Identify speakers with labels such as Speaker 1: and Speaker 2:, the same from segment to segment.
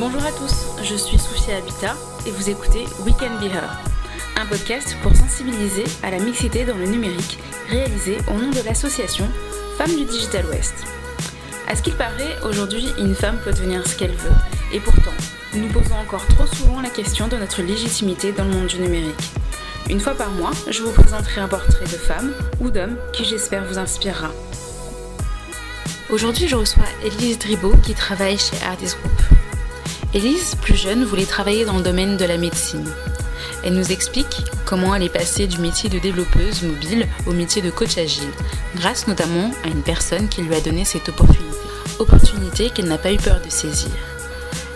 Speaker 1: Bonjour à tous, je suis Sophia Habitat et vous écoutez We Can Be Her, un podcast pour sensibiliser à la mixité dans le numérique réalisé au nom de l'association Femmes du Digital West. À ce qu'il paraît, aujourd'hui, une femme peut devenir ce qu'elle veut, et pourtant, nous posons encore trop souvent la question de notre légitimité dans le monde du numérique. Une fois par mois, je vous présenterai un portrait de femme ou d'homme qui j'espère vous inspirera. Aujourd'hui, je reçois Elise Dribaud qui travaille chez Ardis Group. Elise, plus jeune, voulait travailler dans le domaine de la médecine. Elle nous explique comment elle est passée du métier de développeuse mobile au métier de coach agile, grâce notamment à une personne qui lui a donné cette opportunité. Opportunité qu'elle n'a pas eu peur de saisir.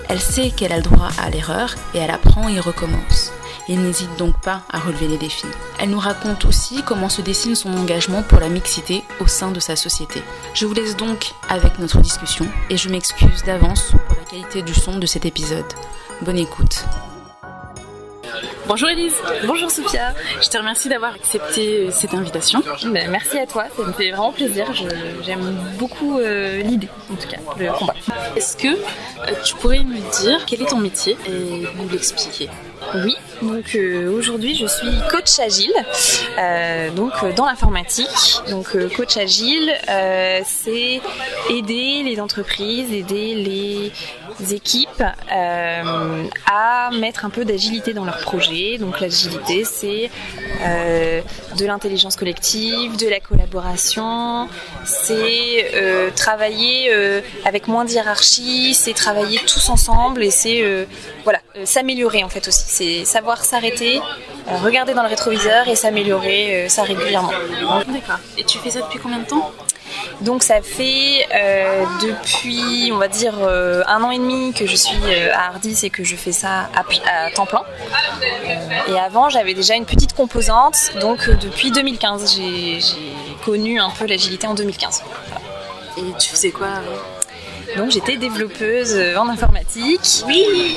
Speaker 1: Elle sait qu'elle a le droit à l'erreur et elle apprend et recommence. Elle n'hésite donc pas à relever les défis. Elle nous raconte aussi comment se dessine son engagement pour la mixité au sein de sa société. Je vous laisse donc avec notre discussion et je m'excuse d'avance pour la qualité du son de cet épisode. Bonne écoute. Bonjour Elise.
Speaker 2: Bonjour Sophia.
Speaker 1: Je te remercie d'avoir accepté cette invitation.
Speaker 2: Ben, merci à toi, ça me fait vraiment plaisir. J'aime beaucoup euh, l'idée, en tout cas, le combat.
Speaker 1: Est-ce que euh, tu pourrais me dire quel est ton métier et nous l'expliquer?
Speaker 2: Oui, donc euh, aujourd'hui je suis coach agile, donc dans l'informatique. Donc coach agile, c'est aider les entreprises, aider les équipes à mettre un peu d'agilité dans leurs projets. Donc l'agilité, c'est de l'intelligence collective, de la collaboration, c'est travailler avec moins d'hierarchie, c'est travailler tous ensemble et c'est euh, voilà euh, s'améliorer en fait aussi. C'est savoir s'arrêter, euh, regarder dans le rétroviseur et s'améliorer ça régulièrement.
Speaker 1: D'accord. Et tu fais ça depuis combien de temps
Speaker 2: donc ça fait depuis, on va dire, un an et demi que je suis à Ardis et que je fais ça à, temps plein. et avant, j'avais déjà une petite composante. Donc depuis 2015, j'ai connu un peu l'agilité en 2015.
Speaker 1: Et tu faisais quoi
Speaker 2: donc j'étais développeuse euh, en informatique.
Speaker 1: Oui.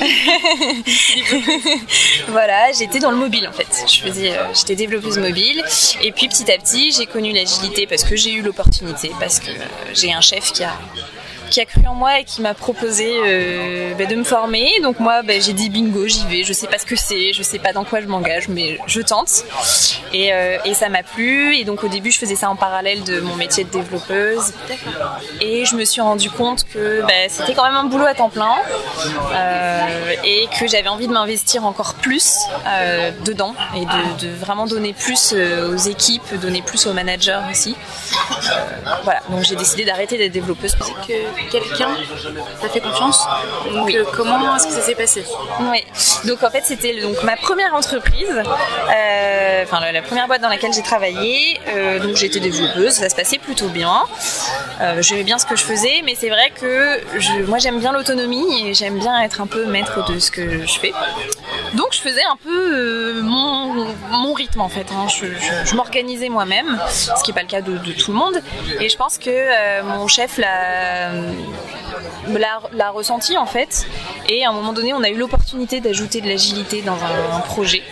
Speaker 2: voilà, j'étais dans le mobile en fait. Je faisais, euh, j'étais développeuse mobile. Et puis petit à petit, j'ai connu l'agilité parce que j'ai eu l'opportunité, parce que euh, j'ai un chef qui a qui a cru en moi et qui m'a proposé euh, bah, de me former. Donc moi, bah, j'ai dit bingo, j'y vais. Je sais pas ce que c'est, je sais pas dans quoi je m'engage, mais je tente. Et, euh, et ça m'a plu. Et donc au début, je faisais ça en parallèle de mon métier de développeuse. Et je me suis rendu compte que bah, c'était quand même un boulot à temps plein euh, et que j'avais envie de m'investir encore plus dedans et de, de, vraiment donner plus aux équipes, donner plus aux managers aussi. voilà, donc j'ai décidé d'arrêter d'être développeuse
Speaker 1: quelqu'un t'a fait confiance. Donc, euh, comment est-ce que ça s'est passé
Speaker 2: Oui. Donc en fait c'était donc ma première entreprise, euh, enfin la, première boîte dans laquelle j'ai travaillé. Euh, donc j'étais développeuse, ça se passait plutôt bien. J'aimais bien ce que je faisais, mais c'est vrai que je, moi j'aime bien l'autonomie et j'aime bien être un peu maître de ce que je fais. Donc je faisais un peu mon, mon, rythme en fait. Hein. Je, m'organisais moi-même, ce qui n'est pas le cas de, de, tout le monde. Et je pense que mon chef l'a l'a ressenti en fait. Et à un moment donné, on a eu l'opportunité d'ajouter de l'agilité dans un, projet.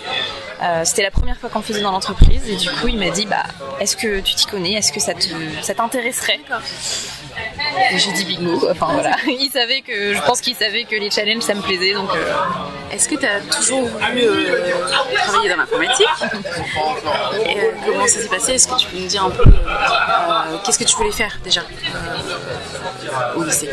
Speaker 2: Euh, c'était la première fois qu'on faisait dans l'entreprise. Et du coup il m'a dit bah est-ce que tu t'y connais? Est-ce que ça te ça t'intéresserait? J'ai dit bingo enfin voilà. Il savait que je pense qu'il savait que les challenges ça me plaisait. Donc euh,
Speaker 1: est-ce que tu as toujours voulu euh, travailler dans l'informatique? Et euh, comment ça s'est passé? Est-ce que tu peux nous dire un peu euh, qu'est-ce que tu voulais faire déjà? Au lycée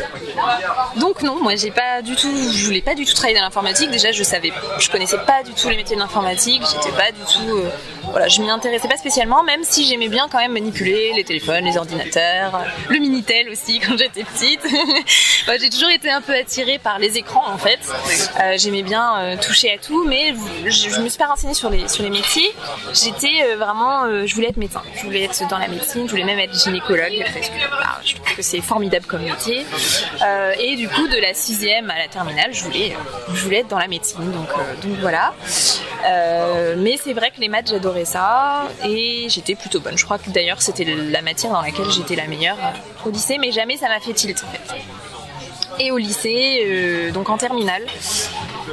Speaker 2: Donc non, moi j'ai pas du tout, je voulais pas du tout travailler dans l'informatique. Déjà, je savais, je connaissais pas du tout les métiers de l'informatique. J'étais pas du tout, voilà, je m'y intéressais pas spécialement, même si j'aimais bien quand même manipuler les téléphones, les ordinateurs, le minitel aussi quand j'étais petite. j'ai toujours été un peu attirée par les écrans en fait. j'aimais bien euh, toucher à tout, mais je, me suis pas renseignée sur les, sur les métiers. J'étais euh, vraiment, euh, je voulais être médecin, je voulais être dans la médecine, je voulais même être gynécologue parce que bah, je trouve que c'est formidable comme métier. et du coup, de la sixième à la terminale, je voulais, je voulais être dans la médecine, donc, donc voilà. mais c'est vrai que les maths, j'adorais ça et j'étais plutôt bonne. Je crois que d'ailleurs, c'était la matière dans laquelle j'étais la meilleure au lycée, mais jamais ça m'a fait tilt en fait et au lycée, donc en terminale.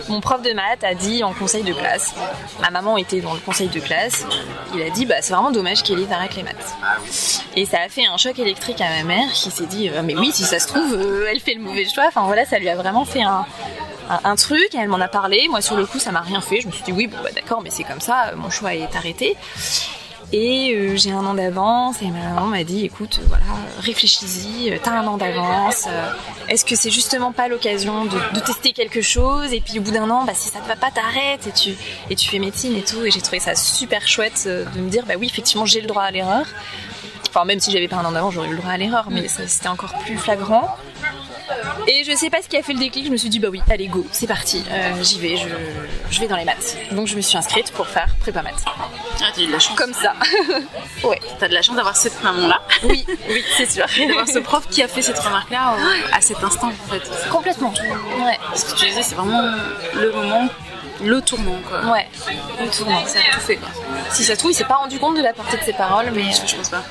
Speaker 2: Mon prof de maths a dit en conseil de classe, ma maman était dans le conseil de classe, il a dit bah c'est vraiment dommage qu'Elise arrête les maths. Et ça a fait un choc électrique à ma mère qui s'est dit euh, mais oui si ça se trouve euh, elle fait le mauvais choix. Enfin voilà ça lui a vraiment fait un, un, truc, et elle m'en a parlé. Moi, sur le coup, ça m'a rien fait. Je me suis dit, oui, bon, bah, d'accord, mais c'est comme ça, mon choix est arrêté. Et euh, j'ai un an d'avance et ma maman m'a dit écoute, voilà, réfléchis-y, euh, t'as un an d'avance. Euh, est-ce que c'est justement pas l'occasion de, tester quelque chose Et puis au bout d'un an, bah, si ça te va pas, t'arrêtes et tu, et tu fais médecine et tout. Et j'ai trouvé ça super chouette de me dire bah oui, effectivement, j'ai le droit à l'erreur. Enfin, même si j'avais pas un an d'avance, j'aurais eu le droit à l'erreur, mais c'était encore plus flagrant. Et je sais pas ce qui a fait le déclic, je me suis dit bah oui, allez go, c'est parti, euh, j'y vais, je, vais dans les maths. Donc je me suis inscrite pour faire prépa maths.
Speaker 1: Ah, t'as eu de la chance.
Speaker 2: Comme ça.
Speaker 1: ouais. T'as de la chance d'avoir cette maman-là.
Speaker 2: Oui, oui, c'est sûr.
Speaker 1: d'avoir ce prof qui a fait cette remarque-là à cet instant en fait.
Speaker 2: Complètement. Ouais.
Speaker 1: Ce que tu disais, c'est vraiment le moment le tournant quoi.
Speaker 2: Ouais, le tournant, ça a tout fait Si ça se trouve, il s'est pas rendu compte de la portée de ses paroles, mais
Speaker 1: je, pense pas.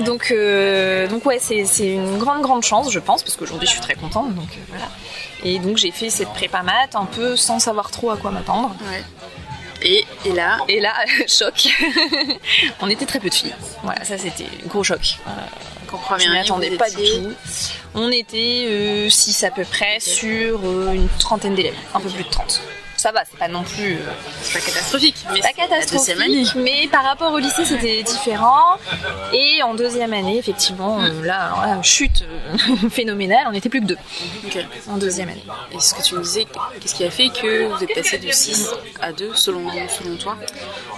Speaker 2: donc, euh, donc ouais, c'est une grande grande chance, je pense, parce qu'aujourd'hui je suis très contente, donc euh, voilà. Et donc j'ai fait cette prépa maths un peu sans savoir trop à quoi m'attendre.
Speaker 1: Ouais. Et, et, là
Speaker 2: Et là, choc. on était très peu de filles. Voilà, ça c'était gros choc.
Speaker 1: Euh, je
Speaker 2: m'y attendais pas du tout. On était 6 euh, à peu près sur euh, une trentaine d'élèves, un peu plus de 30 ça va, c'est pas non plus. Euh,
Speaker 1: c'est pas catastrophique.
Speaker 2: Mais pas catastrophique. Mais par rapport au lycée, c'était différent. Et en deuxième année, effectivement, hmm. là, chute phénoménale, on était plus que deux. En deuxième année.
Speaker 1: Et ce que tu me disais, qu'est-ce qui a fait que vous êtes passé de 6 à 2 selon, selon toi?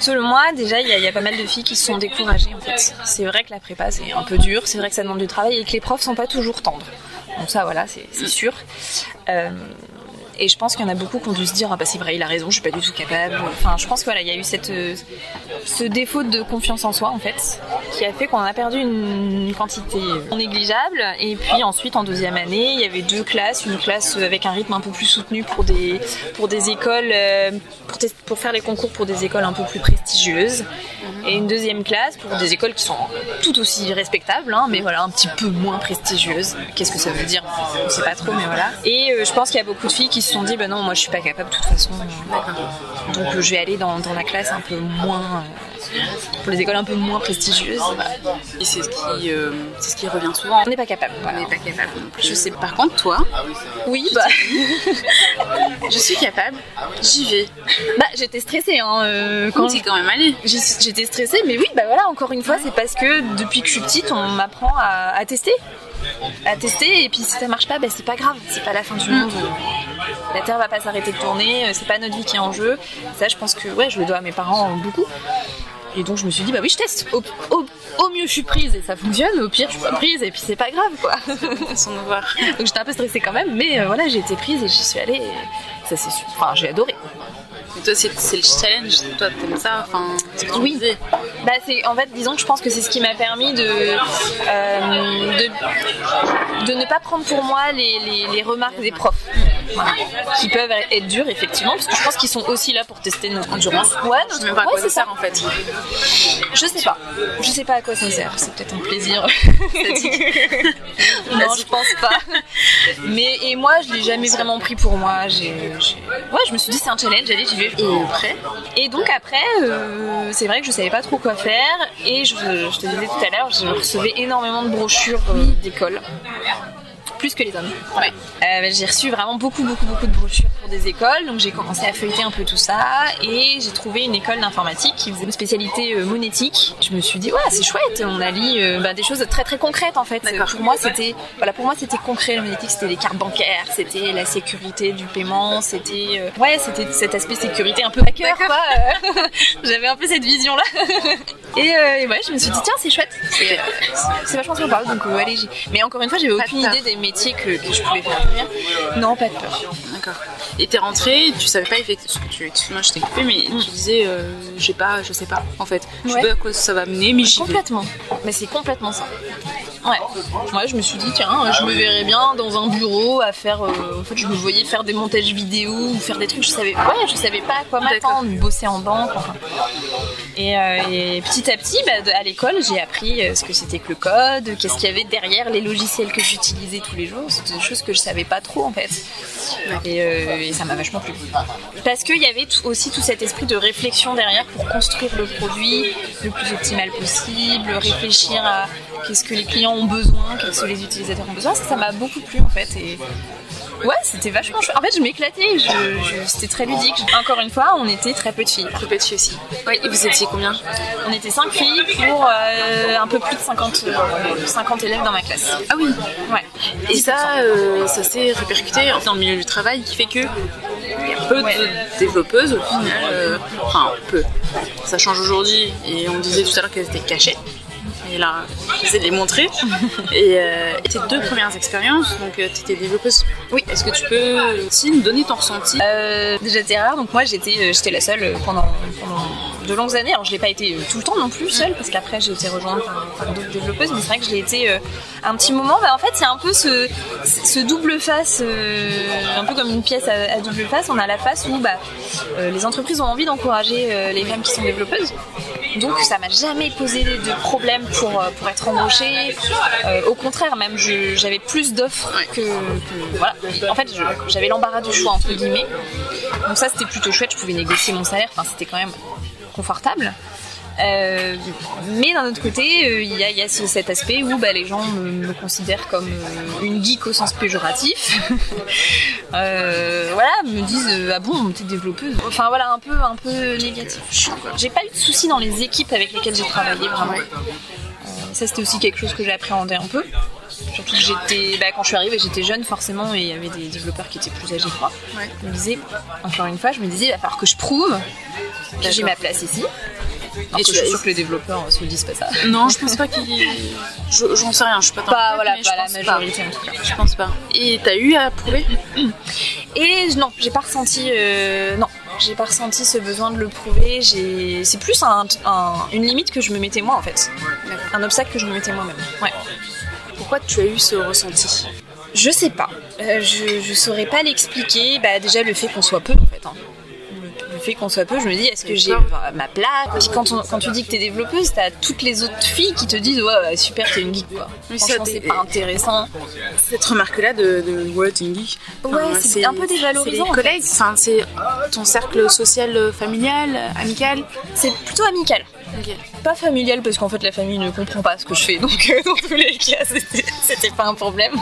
Speaker 2: Selon moi, déjà, il y, a pas mal de filles qui se sont découragées en fait. C'est vrai que la prépa, c'est un peu dur, c'est vrai que ça demande du travail et que les profs sont pas toujours tendres. Donc ça, voilà, c'est sûr. Euh, et je pense qu'il y en a beaucoup qui ont dû se dire ah bah c'est vrai, il a raison, je suis pas du tout capable. Enfin, je pense qu'il voilà, il y a eu cette euh, ce défaut de confiance en soi en fait, qui a fait qu'on a perdu une quantité négligeable. Et puis ensuite en deuxième année, il y avait deux classes, une classe avec un rythme un peu plus soutenu pour des pour des écoles euh, pour, pour faire les concours pour des écoles un peu plus prestigieuses, et une deuxième classe pour des écoles qui sont tout aussi respectables, hein, mais voilà un petit peu moins prestigieuses. Qu'est-ce que ça veut dire? On sait pas trop, mais voilà. Et euh, je pense qu'il y a beaucoup de filles qui se sont dit bah non moi je suis pas capable de toute façon donc euh, je vais aller dans, dans, la classe un peu moins euh, pour les écoles un peu moins prestigieuses.
Speaker 1: Et c'est ce qui euh, c'est ce qui revient souvent.
Speaker 2: On n'est pas capable
Speaker 1: on n'est pas capable je sais par contre toi
Speaker 2: oui bah.
Speaker 1: je suis capable j'y vais.
Speaker 2: Bah j'étais stressée hein,
Speaker 1: quand quand même allé
Speaker 2: j'étais stressée mais oui bah voilà encore une fois c'est parce que depuis que je suis petite on m'apprend à, à tester. À tester et puis si ça marche pas bah, c'est pas grave c'est pas la fin du monde la Terre va pas s'arrêter de tourner, euh, c'est pas notre vie qui est en jeu. Ça, je pense que ouais, je le dois à mes parents beaucoup. Et donc je me suis dit bah oui je teste. Au, mieux je suis prise et ça fonctionne, au pire je suis pas prise et puis c'est pas grave quoi.
Speaker 1: Sans voir.
Speaker 2: Donc j'étais un peu stressée quand même, mais euh, voilà j'ai été prise et j'y suis allée. Et ça c'est enfin j'ai adoré.
Speaker 1: Toi c'est le challenge, toi t'aimes ça, enfin.
Speaker 2: Oui. Bah c'est en fait disons que je pense que c'est ce qui m'a permis de, euh, de, de ne pas prendre pour moi les, les, les remarques des profs qui peuvent être durs effectivement parce que je pense qu'ils sont aussi là pour tester notre endurance.
Speaker 1: Ouais, notre... sais pas à quoi ça sert en fait.
Speaker 2: Je sais pas. Je sais pas à quoi ça sert. C'est peut-être un plaisir. non, je pense pas. Mais et moi, je l'ai jamais vraiment pris pour moi. J'ai, ouais, je me suis dit c'est un challenge, allez, j'y vais.
Speaker 1: Et après
Speaker 2: Et donc après, euh, c'est vrai que je savais pas trop quoi faire. Et je, te disais tout à l'heure, je recevais énormément de brochures euh, d'école plus que les hommes. Euh, j'ai reçu vraiment beaucoup, beaucoup, beaucoup de brochures pour des écoles, donc j'ai commencé à feuilleter un peu tout ça et j'ai trouvé une école d'informatique qui faisait une spécialité euh, monétique. Je me suis dit ouais c'est chouette, on a lu euh, bah, des choses très très concrètes en fait. Pour moi c'était voilà pour moi c'était concret le monétique, c'était les cartes bancaires, c'était la sécurité du paiement, c'était ouais c'était cet aspect sécurité un peu hacker quoi. J'avais un peu cette vision là. et, ouais je me suis dit tiens c'est chouette, c'est vachement sympa donc allez mais encore une fois j'avais aucune idée des métier que, je pouvais faire Non, pas de peur.
Speaker 1: D'accord. Et t'es rentrée, tu savais pas effectivement, tu, moi je t'ai coupé, mais tu disais, euh, j'ai pas, je sais pas, en fait. Je sais pas à quoi ça va mener, mais j'y
Speaker 2: Complètement. Mais c'est complètement ça. Ouais. Moi, je me suis dit, tiens, je me verrais bien dans un bureau à faire. Euh, en fait, je me voyais faire des montages vidéo ou faire des trucs. Je savais, ouais, je savais pas à quoi m'attendre, bosser en banque. Et, euh, et, petit à petit, bah, à l'école, j'ai appris ce que c'était que le code, qu'est-ce qu'il y avait derrière les logiciels que j'utilisais tous les jours. C'était des choses que je savais pas trop en fait. Euh, et, ça m'a vachement plu. Parce qu'il y avait aussi tout cet esprit de réflexion derrière pour construire le produit le plus optimal possible, réfléchir à qu'est-ce que les clients ont besoin, qu'est-ce que les utilisateurs ont besoin. Ça m'a beaucoup plu en fait. Et Ouais, c'était vachement chouette. En fait, je m'éclatais, je, je- c'était très ludique. Encore une fois, on était très peu de filles.
Speaker 1: Très petit aussi. Ouais, et vous étiez combien?
Speaker 2: On était 5 filles pour euh, un peu plus de 50, euh, 50 élèves dans ma classe.
Speaker 1: Ah oui.
Speaker 2: Ouais.
Speaker 1: Et ça, euh, ça s'est répercuté dans le milieu du travail qui fait que il y a peu
Speaker 2: Ouais.
Speaker 1: de développeuses au final. euh, enfin, peu. Ça change aujourd'hui et on disait tout à l'heure qu'elles étaient cachées. Et là, j'essaie de les montrer. Et, euh, tes deux premières expériences, donc tu étais développeuse. Oui. Est-ce que tu peux aussi nous donner ton ressenti?
Speaker 2: Euh, déjà c'était rare, donc moi j'étais euh, j'étais la seule pendant, pendant de longues années. Alors je l'ai pas été euh, tout le temps non plus seule, parce qu'après j'ai été rejointe par, par d'autres développeuses, mais c'est vrai que je l'ai été euh, un petit moment. Bah, en fait a un peu ce, ce double face, euh, un peu comme une pièce à, à double face. On a la face où bah, euh, les entreprises ont envie d'encourager euh, les femmes qui sont développeuses. Donc ça m'a jamais posé de problème pour, euh, pour être embauchée. Euh, au contraire, même j'avais plus d'offres que, que- voilà. En fait, j'avais l'embarras du choix entre guillemets. Donc ça c'était plutôt chouette. Je pouvais négocier mon salaire. Enfin c'était quand même confortable. Euh, mais d'un autre côté, euh, il y, a, il y a ce- cet aspect où bah, les gens me, me considèrent comme euh, une geek au sens péjoratif. Voilà, me disent ah bon, t'es développeuse? Enfin voilà, un peu, un peu négatif. J'ai pas eu de soucis dans les équipes avec lesquelles j'ai travaillé vraiment. Ça c'était aussi quelque chose que j'ai appréhendé un peu. Surtout que j'étais, bah, quand je suis arrivée, j'étais jeune forcément et il y avait des développeurs qui étaient plus âgés que moi.
Speaker 1: Ouais.
Speaker 2: Je me disais, encore une fois, je me disais, il va falloir que je prouve que j'ai ma place ici. Alors
Speaker 1: Et
Speaker 2: que je suis sûre que les développeurs euh, se le disent pas ça.
Speaker 1: Non, je pense pas qu'il. Je- J'en sais rien, je suis pas dans
Speaker 2: Pas,
Speaker 1: le
Speaker 2: voilà,
Speaker 1: mais
Speaker 2: pas la
Speaker 1: pense
Speaker 2: majorité en tout cas.
Speaker 1: Je pense pas. Et t'as eu à prouver
Speaker 2: Et non, j'ai pas ressenti, euh, non, j'ai pas ressenti ce besoin de le prouver. C'est plus un- un- une limite que je me mettais moi en fait, un obstacle que je me mettais moi-même. Ouais.
Speaker 1: Pourquoi tu as eu ce ressenti?
Speaker 2: Je sais pas. Euh, je, je saurais pas l'expliquer. Bah, déjà, le fait qu'on soit peu, en fait. hein. Fait qu'on soit peu, je me dis, est-ce que j'ai ma place? Puis quand, on- quand tu dis que t'es développeuse, t'as toutes les autres filles qui te disent, ouais, super, t'es une geek, quoi. Franchement,
Speaker 1: t'es-
Speaker 2: c'est pas intéressant.
Speaker 1: Cette remarque-là de, de ouais, t'es une geek.
Speaker 2: Ouais, c'est un peu dévalorisant,
Speaker 1: C'est les collègues, enfin, c'est ton cercle social, euh, familial, amical.
Speaker 2: C'est plutôt amical. Pas familial, parce qu'en fait, la famille ne comprend pas ce que je fais. Donc, euh, dans tous les cas, c'était pas un problème.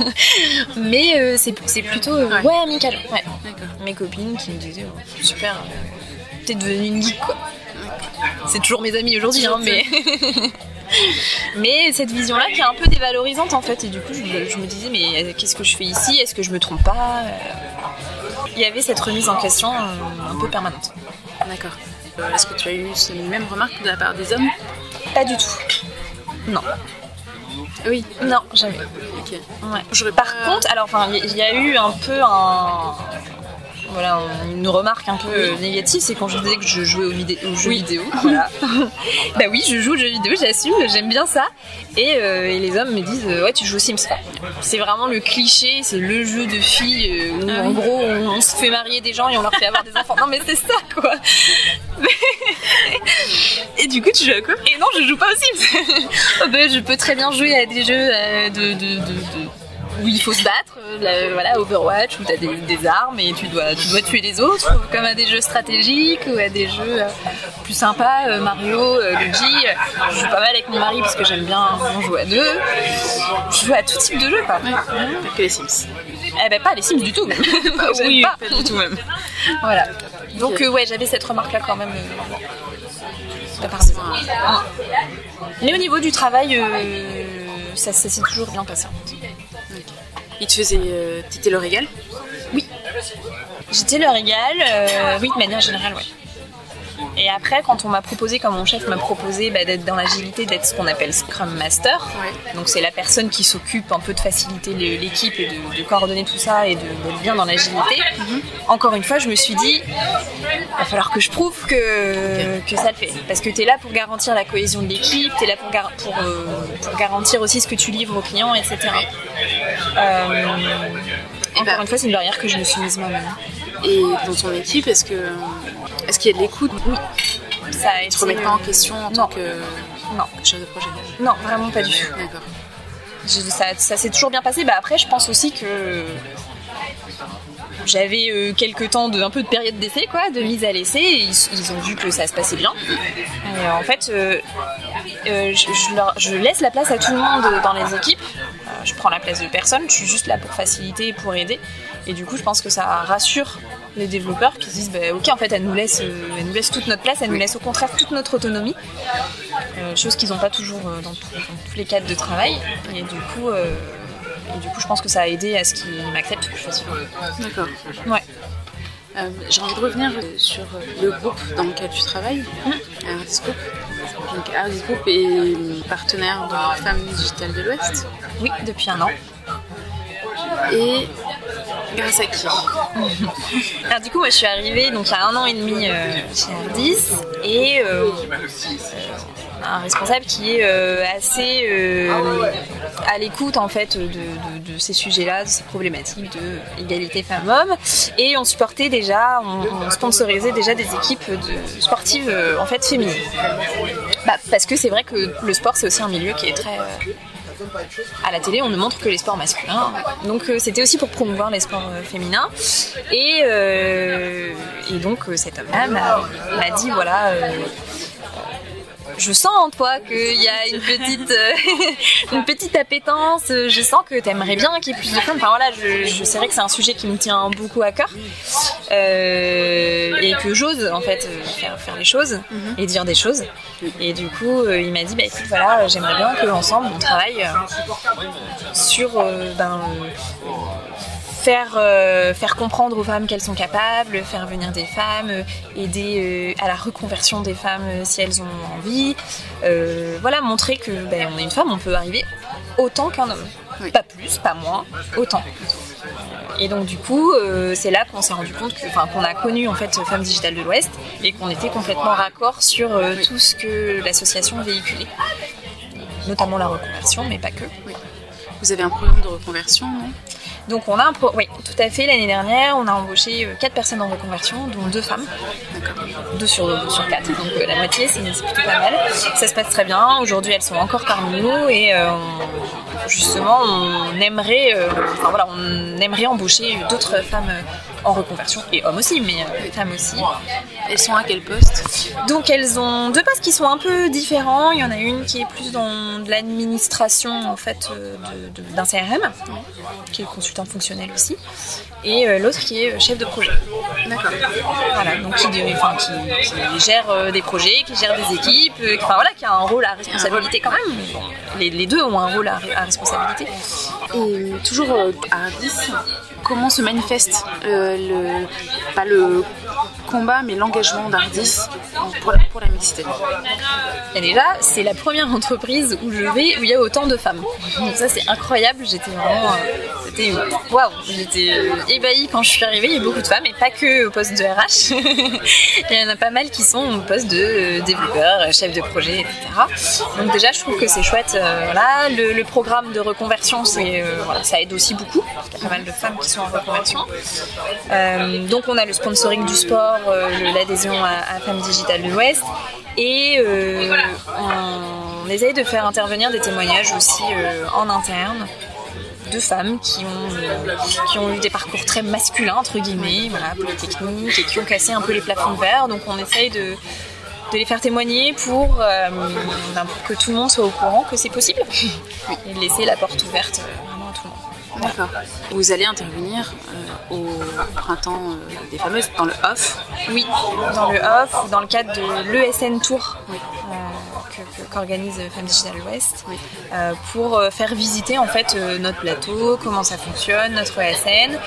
Speaker 2: Mais euh, c'est c'est plutôt, euh,
Speaker 1: Ouais.
Speaker 2: ouais. amical. Ouais. Mes copines qui me disaient, oh, super, t'es devenue une geek, quoi. C'est toujours mes amis aujourd'hui, hein, mais. mais cette vision-là qui est un peu dévalorisante en fait, et du coup je, me- je me disais, mais euh, qu'est-ce que je fais ici? Est-ce que je me trompe pas? Euh, Il y avait cette remise en question euh, un peu permanente.
Speaker 1: D'accord. Est-ce que tu as eu ces mêmes remarques de la part des hommes?
Speaker 2: Pas du tout. Non.
Speaker 1: Oui.
Speaker 2: Non, jamais.
Speaker 1: Ok.
Speaker 2: Ouais. Par contre, alors enfin, il y, il y a eu un peu un. Voilà, une remarque un peu euh, négative, c'est quand je disais que je jouais aux, vidé- aux jeux vidéo. Voilà. bah oui, je joue aux jeux vidéo, j'assume, j'aime bien ça. Et, euh, et les hommes me disent, euh, ouais, tu joues aux Sims. C'est vraiment le cliché, c'est le jeu de filles où
Speaker 1: Ah
Speaker 2: en gros on, on se fait marier des gens et on leur fait avoir des enfants. Non mais c'est ça quoi.
Speaker 1: Et du coup, tu joues à quoi?
Speaker 2: Et non, je joue pas aux Sims. Oh, ben, je peux très bien jouer à des jeux de, de- de- de- où il faut se battre, euh, la- voilà, Overwatch, où tu as des, des armes et tu dois, tu dois tuer les autres, comme à des jeux stratégiques ou à des jeux euh, plus sympas, euh, Mario, Luigi. Je joue pas mal avec mon mari parce que j'aime bien on joue à deux. Je joue à tout type de jeux, quoi.
Speaker 1: Pas que les Sims.
Speaker 2: Eh ben, pas les Sims du tout.
Speaker 1: oui,
Speaker 2: pas.
Speaker 1: pas du tout même.
Speaker 2: Voilà. Donc, euh, ouais, j'avais cette remarque-là quand même. euh, hommes. Mais au niveau du travail, euh, ça, s'est toujours bien passé.
Speaker 1: te faisait. Euh, T'étais le régal?
Speaker 2: J'étais leur égal, euh, oui, de manière générale, ouais. Et après, quand on m'a proposé, quand mon chef m'a proposé bah, d'être dans l'agilité, d'être ce qu'on appelle Scrum Master,
Speaker 1: Ouais.
Speaker 2: donc c'est la personne qui s'occupe un peu de faciliter l'équipe et de, de coordonner tout ça et de- d'être bien dans l'agilité, encore une fois, je me suis dit, il va falloir que je prouve que, que ça le fait. Parce que tu es là pour garantir la cohésion de l'équipe, tu es là pour, gar- pour, euh, pour garantir aussi ce que tu livres aux clients, etc. Euh,
Speaker 1: Et
Speaker 2: encore
Speaker 1: bah-
Speaker 2: une fois, c'est une barrière que je me suis mise moi-même.
Speaker 1: Et dans ton équipe, est-ce que. Est-ce qu'il y a de l'écoute? Oui.
Speaker 2: Ça a
Speaker 1: Ils te remettent pas en question en
Speaker 2: non.
Speaker 1: tant que
Speaker 2: Non,
Speaker 1: chef de projet?
Speaker 2: Non, vraiment pas du tout.
Speaker 1: D'accord.
Speaker 2: Ça ça s'est toujours bien passé. Bah, après, je pense aussi que j'avais euh, quelques temps de un peu de période d'essai, quoi, de mise à l'essai. Ils, ils ont vu que ça se passait bien. Et, euh, en fait, euh, euh, je, je leur- je laisse la place à tout le monde dans les équipes. Je prends la place de personne, je suis juste là pour faciliter, pour aider. Et du coup, je pense que ça rassure les développeurs qui se disent bah, ok en fait elle nous laisse euh, elle nous laisse toute notre place elle nous laisse au contraire toute notre autonomie euh, chose qu'ils n'ont pas toujours euh, dans, tout- dans tous les cadres de travail et du coup et du coup je pense que ça a aidé à ce qu'ils m'acceptent plus facilement
Speaker 1: D'accord.
Speaker 2: ouais
Speaker 1: J'ai envie de revenir sur le groupe dans lequel tu travailles, Ardis Group. Donc Ardis Group est partenaire de Femmes Digitales de l'Ouest.
Speaker 2: Oui depuis un an
Speaker 1: Et grâce à qui
Speaker 2: Alors du coup, moi je suis arrivée donc il un an et demi euh, chez Ardis et euh, a un responsable qui est euh, assez euh, à l'écoute en fait de, ces sujets-là, de ces problématiques de égalité femmes-hommes et on supportait déjà, on, on sponsorisait déjà des équipes de sportives euh, en fait féminines. Bah, parce que c'est vrai que le sport c'est aussi un milieu qui est très euh, à la télé, on ne montre que les sports masculins. Donc euh, c'était aussi pour promouvoir les sports euh, féminins. Et, euh, et donc cet homme-là m'a dit voilà. je sens en toi qu'il y a une petite, une petite appétence. Je sens que tu aimerais bien qu'il y ait plus de. Enfin voilà, je, je c'est vrai que c'est un sujet qui me tient beaucoup à cœur et que j'ose en fait euh, faire, faire les choses et dire des choses. Et du coup, euh, il m'a dit bah écoute voilà, euh, j'aimerais bien qu'ensemble on travaille euh, sur euh, ben, euh, faire, euh, faire comprendre aux femmes qu'elles sont capables, faire venir des femmes, euh, aider euh, à la reconversion des femmes euh, si elles ont envie. Euh, voilà, montrer que ben, on est une femme, on peut arriver autant qu'un homme.
Speaker 1: Oui.
Speaker 2: Pas plus, pas moins, autant. Et donc du coup, euh, c'est là qu'on s'est rendu compte que, enfin, qu'on a connu en fait Femmes Digitales de l'Ouest et qu'on était complètement raccord sur euh, tout ce que l'association véhiculait, notamment la reconversion, mais pas que.
Speaker 1: Vous avez un programme de reconversion, non?
Speaker 2: Donc on a un pro... oui, tout à fait. L'année dernière, on a embauché euh, quatre personnes en reconversion, dont deux femmes, deux sur sur quatre, donc euh, la moitié, c'est plutôt pas mal. Ça se passe très bien. Aujourd'hui, elles sont encore parmi nous et euh, justement, on aimerait, euh, on aimerait embaucher d'autres femmes euh, en reconversion et hommes aussi, mais euh, femmes aussi.
Speaker 1: Elles sont à quel poste?
Speaker 2: Donc elles ont deux postes qui sont un peu différents. Il y en a une qui est plus dans de l'administration en fait euh, d'un CRM, qui est consultant fonctionnel aussi, et euh, l'autre qui est chef de projet.
Speaker 1: D'accord.
Speaker 2: Voilà, donc qui, dirige- enfin, qui, qui gère euh, des projets, qui gère des équipes, qui- enfin voilà, qui a un rôle à responsabilité quand même. Les, les deux ont un rôle à, à responsabilité.
Speaker 1: Et toujours euh, à Ardis, comment se manifeste euh, le, pas le combat, mais l'engagement d'Ardis pour, la- pour la mixité
Speaker 2: Et déjà, c'est la première entreprise où je vais où il y a autant de femmes. Donc ça, c'est incroyable. J'étais vraiment, euh, J'étais euh, ébahie quand je suis arrivée. Il y a beaucoup de femmes et pas que au poste de RH. il y en a pas mal qui sont au poste de euh, développeur, euh, chef de projet, etc. Donc déjà, je trouve que c'est chouette. voilà, le, programme de reconversion, ça aide aussi beaucoup. Qu'il y a pas mal de femmes qui sont en reconversion. Donc on a le sponsoring du sport, l'adhésion à, à Femmes Digitales de l'Ouest. Et on, essaye de faire intervenir des témoignages aussi en interne de femmes qui ont, euh, qui ont eu des parcours très masculins, entre guillemets, voilà, polytechniques, et qui ont cassé un peu les plafonds de verre. Donc on essaye de, de les faire témoigner pour, euh, ben, pour que tout le monde soit au courant que c'est possible. Et de laisser la porte ouverte
Speaker 1: D'accord. Vous allez intervenir euh, au printemps euh, des fameuses dans le off.
Speaker 2: Oui, dans le off, dans le cadre de l'ESN Tour
Speaker 1: Oui.
Speaker 2: euh, qu'organise Femmes Digital West,
Speaker 1: Oui.
Speaker 2: pour faire visiter en fait notre plateau, comment ça fonctionne, notre ESN,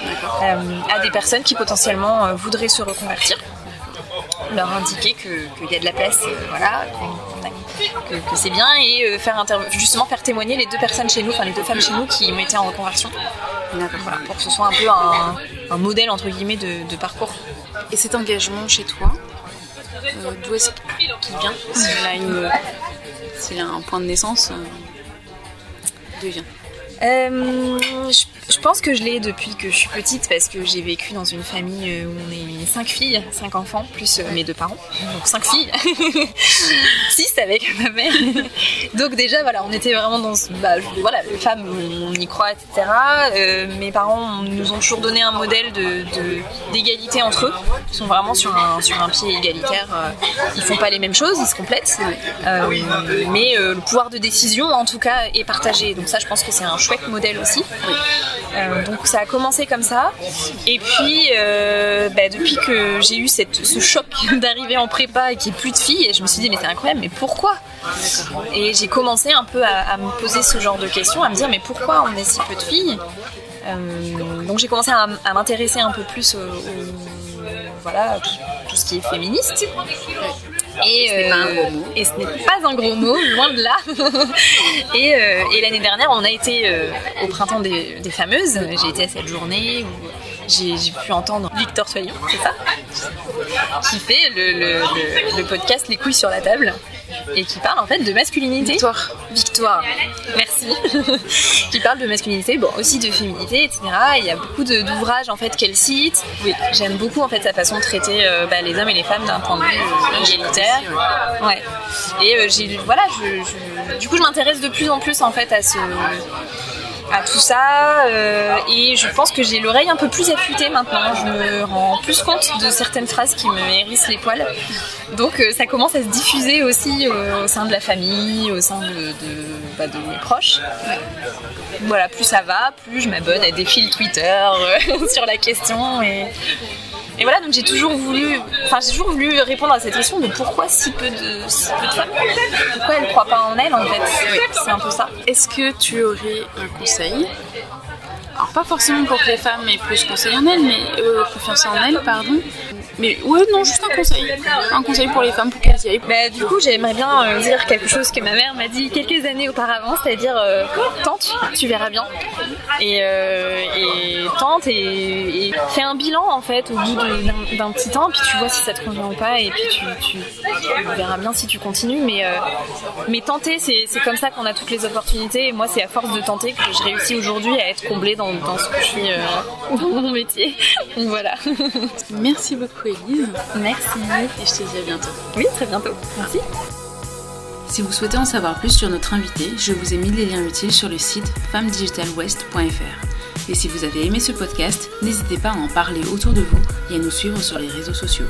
Speaker 2: à des personnes qui potentiellement voudraient se reconvertir. Leur indiquer que- qu'il y a de la place, euh, voilà, que, que c'est bien et euh, faire justement faire témoigner les deux personnes chez nous, enfin les deux femmes chez nous qui ont été en reconversion, voilà, pour que ce soit un peu un, un modèle entre guillemets de, de parcours.
Speaker 1: Et cet engagement chez toi, euh, d'où est-ce qu'il vient? S'il a, une- s'il a un point de naissance, euh, d'où il vient?
Speaker 2: Euh, je, pense que je l'ai depuis que je suis petite parce que j'ai vécu dans une famille euh, où on est cinq filles, cinq enfants, plus euh, mes deux parents. Donc cinq filles. Six avec ma mère. Donc déjà, voilà, on était vraiment dans ce... Bah, voilà, les femmes, on y croit, etc. Mes parents nous ont toujours donné un modèle de- de- d'égalité entre eux. Ils sont vraiment sur un, sur un pied égalitaire. Ils font pas les mêmes choses, ils se complètent. Mais le pouvoir de décision, en tout cas, est partagé. Donc ça, je pense que c'est un choix modèles aussi. donc ça a commencé comme ça. Et puis, bah, depuis que j'ai eu cette, ce choc d'arriver en prépa et qu'il n'y ait plus de filles, je me suis dit, mais c'est incroyable, mais pourquoi? Et j'ai commencé un peu à, me poser ce genre de questions, à me dire, mais pourquoi on est si peu de filles? Donc j'ai commencé à, m'intéresser un peu plus au, voilà, tout, ce qui est féministe.
Speaker 1: Et, ce n'est pas un gros mot.
Speaker 2: Et ce n'est pas un gros mot, loin de là. et, et l'année dernière, on a été au printemps des, des fameuses. J'ai été à cette journée où j'ai pu entendre Victor Soyon, c'est ça? Qui fait le, podcast Les couilles sur la table et qui parle en fait de masculinité.
Speaker 1: Victoire.
Speaker 2: Victoire. Merci. qui parle de masculinité, bon aussi de féminité, etc. il y a beaucoup d'ouvrages en fait qu'elle cite. Oui. J'aime beaucoup en fait sa façon de traiter euh, bah, les hommes et les femmes d'un point de vue euh, égalitaire. Ouais. Et euh, j'ai voilà, du coup je m'intéresse de plus en plus en fait à ce à tout ça euh, et je pense que j'ai l'oreille un peu plus affûtée maintenant. Je me rends plus compte de certaines phrases qui me hérissent les poils. Donc euh, ça commence à se diffuser aussi au sein de la famille, au sein de, bah, mes proches. Voilà, plus ça va, plus je m'abonne à des fils Twitter euh, sur la question et et voilà, donc j'ai toujours voulu, enfin j'ai toujours voulu répondre à cette question de pourquoi si peu de, peu de femmes, pourquoi elles ne croient pas en elles en fait. C'est un peu ça.
Speaker 1: Est-ce que tu aurais un conseil? Alors pas forcément pour que les femmes aient plus conseil en elles, mais euh, confiance en elles, pardon, mais ouais, non, juste un conseil. Un conseil pour les femmes pour qu'elles y aillent.
Speaker 2: Bah, du coup, j'aimerais bien euh, dire quelque chose que ma mère m'a dit quelques années auparavant, c'est-à-dire euh, tente, tu verras bien. Et, euh, et tente et, fais un bilan en fait au bout d'un petit temps, puis tu vois si ça te convient ou pas, et puis tu, tu, verras bien si tu continues. Mais, mais tenter, c'est comme ça qu'on a toutes les opportunités. Et moi, c'est à force de tenter que je réussis aujourd'hui à être comblée dans, dans ce que je suis dans mon métier. Donc voilà.
Speaker 1: Merci beaucoup.
Speaker 2: Merci.
Speaker 1: Et je te dis à bientôt.
Speaker 2: Oui, très bientôt. Merci.
Speaker 1: Si vous souhaitez en savoir plus sur notre invité, je vous ai mis les liens utiles sur le site femmedigitalwest.fr. Et si vous avez aimé ce podcast, n'hésitez pas à en parler autour de vous et à nous suivre sur les réseaux sociaux.